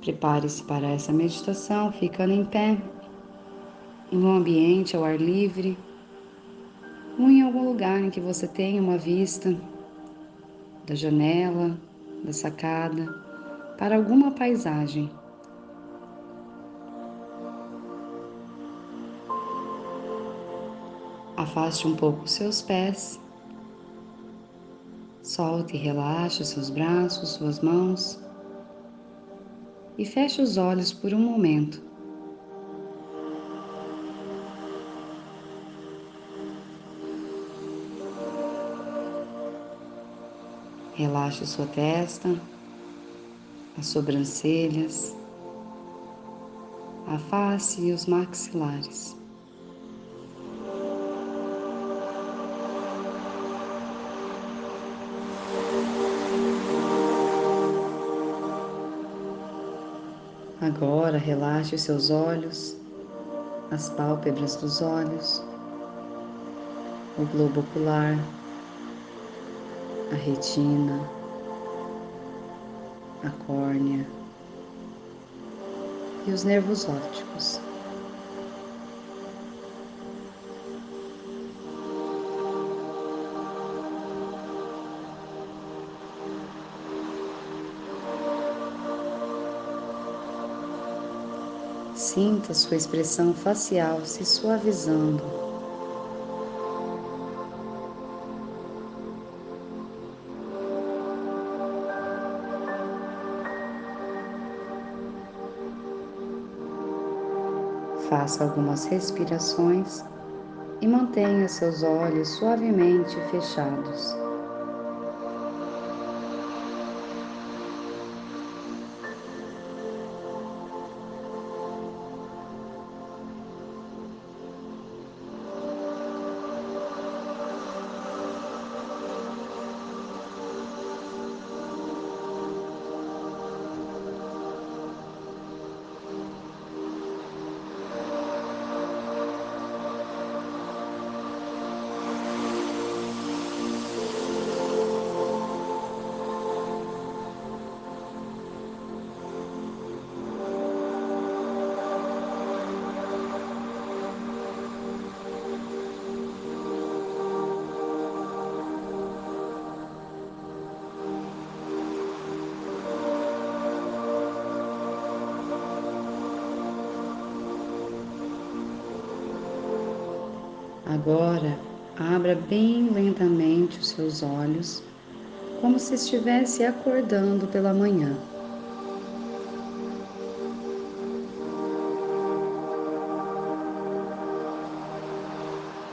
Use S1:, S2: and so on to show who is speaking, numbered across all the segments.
S1: Prepare-se para essa meditação ficando em pé, em um ambiente ao ar livre, ou em algum lugar em que você tenha uma vista da janela, da sacada, para alguma paisagem. Afaste um pouco os seus pés. Solte e relaxe seus braços, suas mãos. E feche os olhos por um momento. Relaxe sua testa, as sobrancelhas, a face e os maxilares. Agora relaxe os seus olhos, as pálpebras dos olhos, o globo ocular, a retina, a córnea e os nervos ópticos. Sinta sua expressão facial se suavizando. Faça algumas respirações e mantenha seus olhos suavemente fechados. Agora, abra bem lentamente os seus olhos, como se estivesse acordando pela manhã.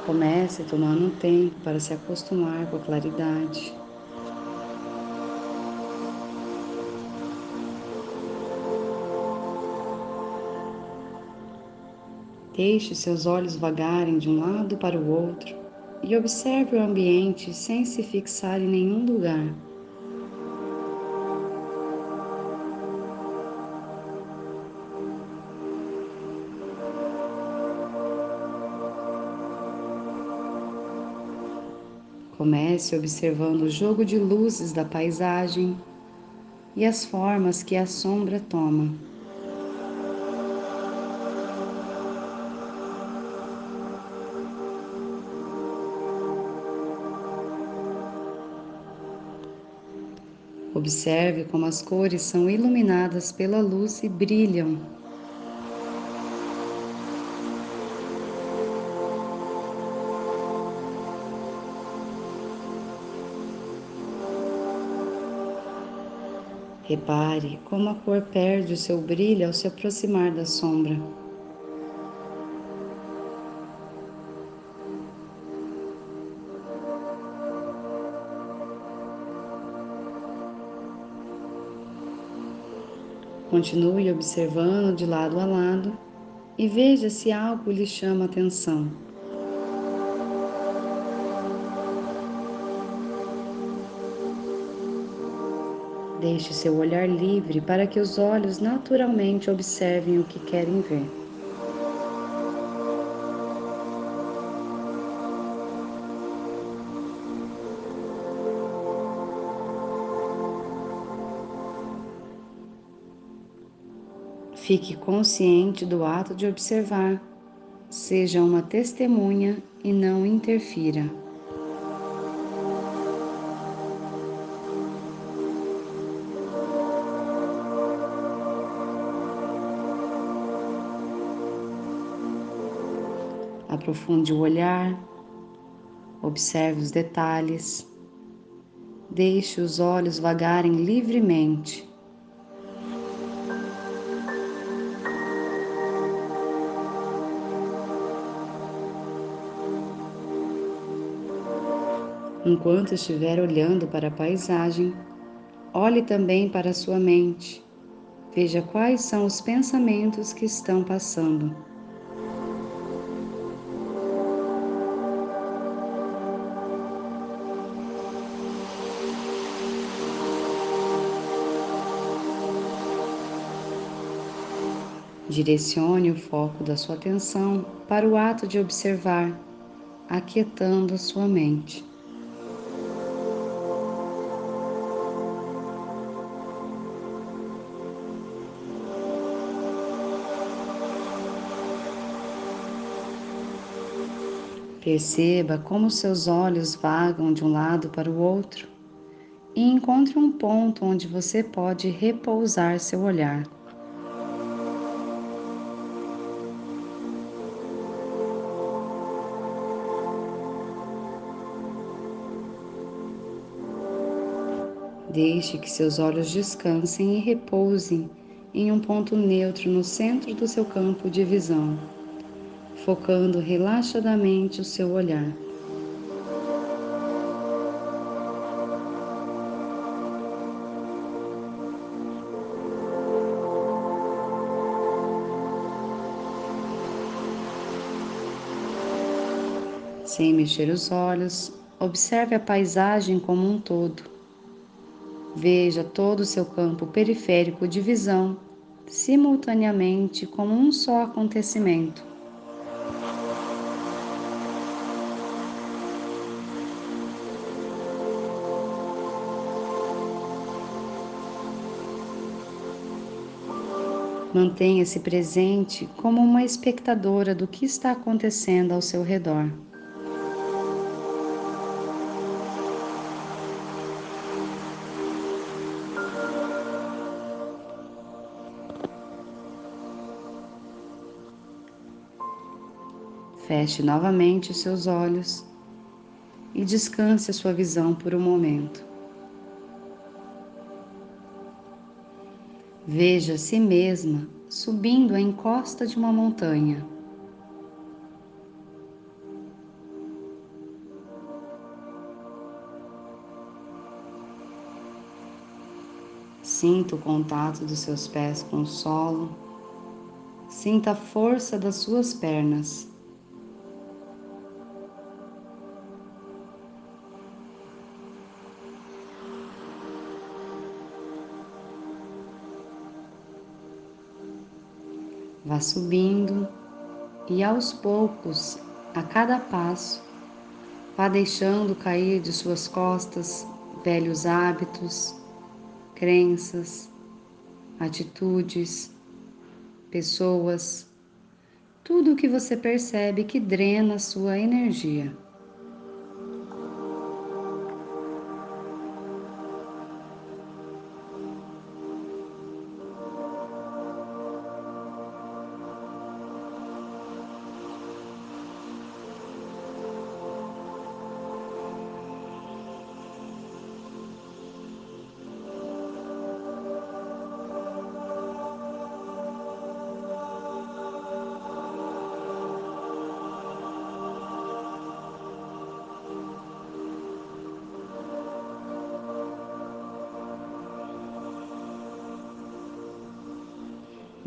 S1: Comece tomando um tempo para se acostumar com a claridade. Deixe seus olhos vagarem de um lado para o outro e observe o ambiente sem se fixar em nenhum lugar. Comece observando o jogo de luzes da paisagem e as formas que a sombra toma. Observe como as cores são iluminadas pela luz e brilham. Repare como a cor perde o seu brilho ao se aproximar da sombra. Continue observando de lado a lado e veja se algo lhe chama atenção. Deixe seu olhar livre para que os olhos naturalmente observem o que querem ver. Fique consciente do ato de observar. Seja uma testemunha e não interfira. Aprofunde o olhar, observe os detalhes, deixe os olhos vagarem livremente. Enquanto estiver olhando para a paisagem, olhe também para a sua mente. Veja quais são os pensamentos que estão passando. Direcione o foco da sua atenção para o ato de observar, aquietando sua mente. Perceba como seus olhos vagam de um lado para o outro e encontre um ponto onde você pode repousar seu olhar. Deixe que seus olhos descansem e repousem em um ponto neutro no centro do seu campo de visão focando relaxadamente o seu olhar. Sem mexer os olhos, observe a paisagem como um todo. Veja todo o seu campo periférico de visão simultaneamente como um só acontecimento. Mantenha-se presente como uma espectadora do que está acontecendo ao seu redor. Feche novamente os seus olhos e descanse a sua visão por um momento. Veja a si mesma subindo a encosta de uma montanha. Sinta o contato dos seus pés com o solo. Sinta a força das suas pernas. Vá subindo e aos poucos, a cada passo, vá deixando cair de suas costas velhos hábitos, crenças, atitudes, pessoas, tudo o que você percebe que drena sua energia.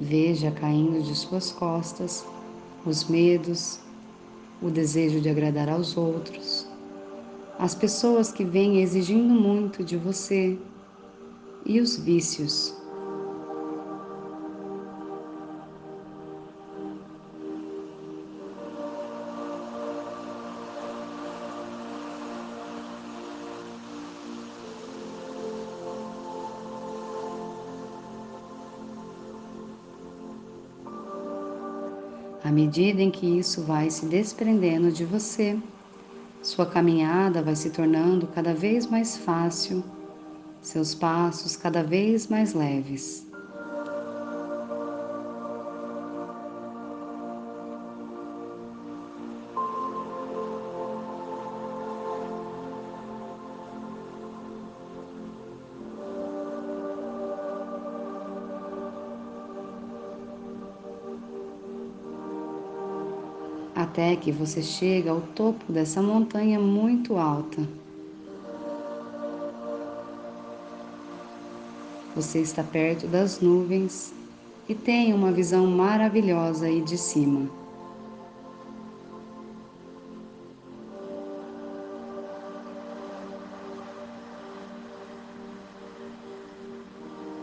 S1: Veja caindo de suas costas os medos, o desejo de agradar aos outros, as pessoas que vêm exigindo muito de você e os vícios. À medida em que isso vai se desprendendo de você, sua caminhada vai se tornando cada vez mais fácil, seus passos cada vez mais leves. Até que você chega ao topo dessa montanha muito alta. Você está perto das nuvens e tem uma visão maravilhosa aí de cima.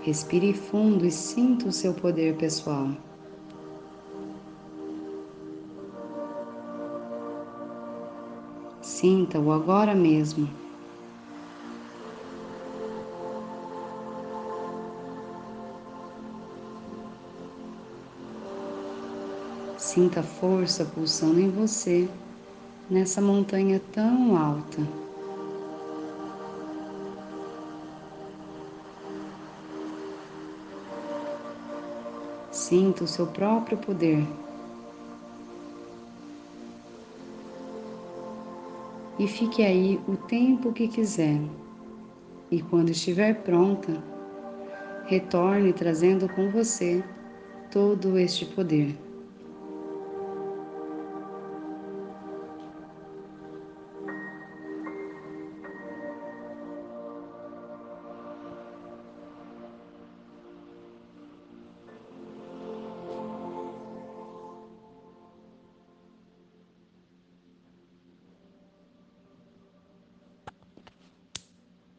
S1: Respire fundo e sinta o seu poder pessoal. Sinta-o agora mesmo. Sinta a força pulsando em você nessa montanha tão alta. Sinta o seu próprio poder e fique aí o tempo que quiser. E quando estiver pronta, retorne trazendo com você todo este poder.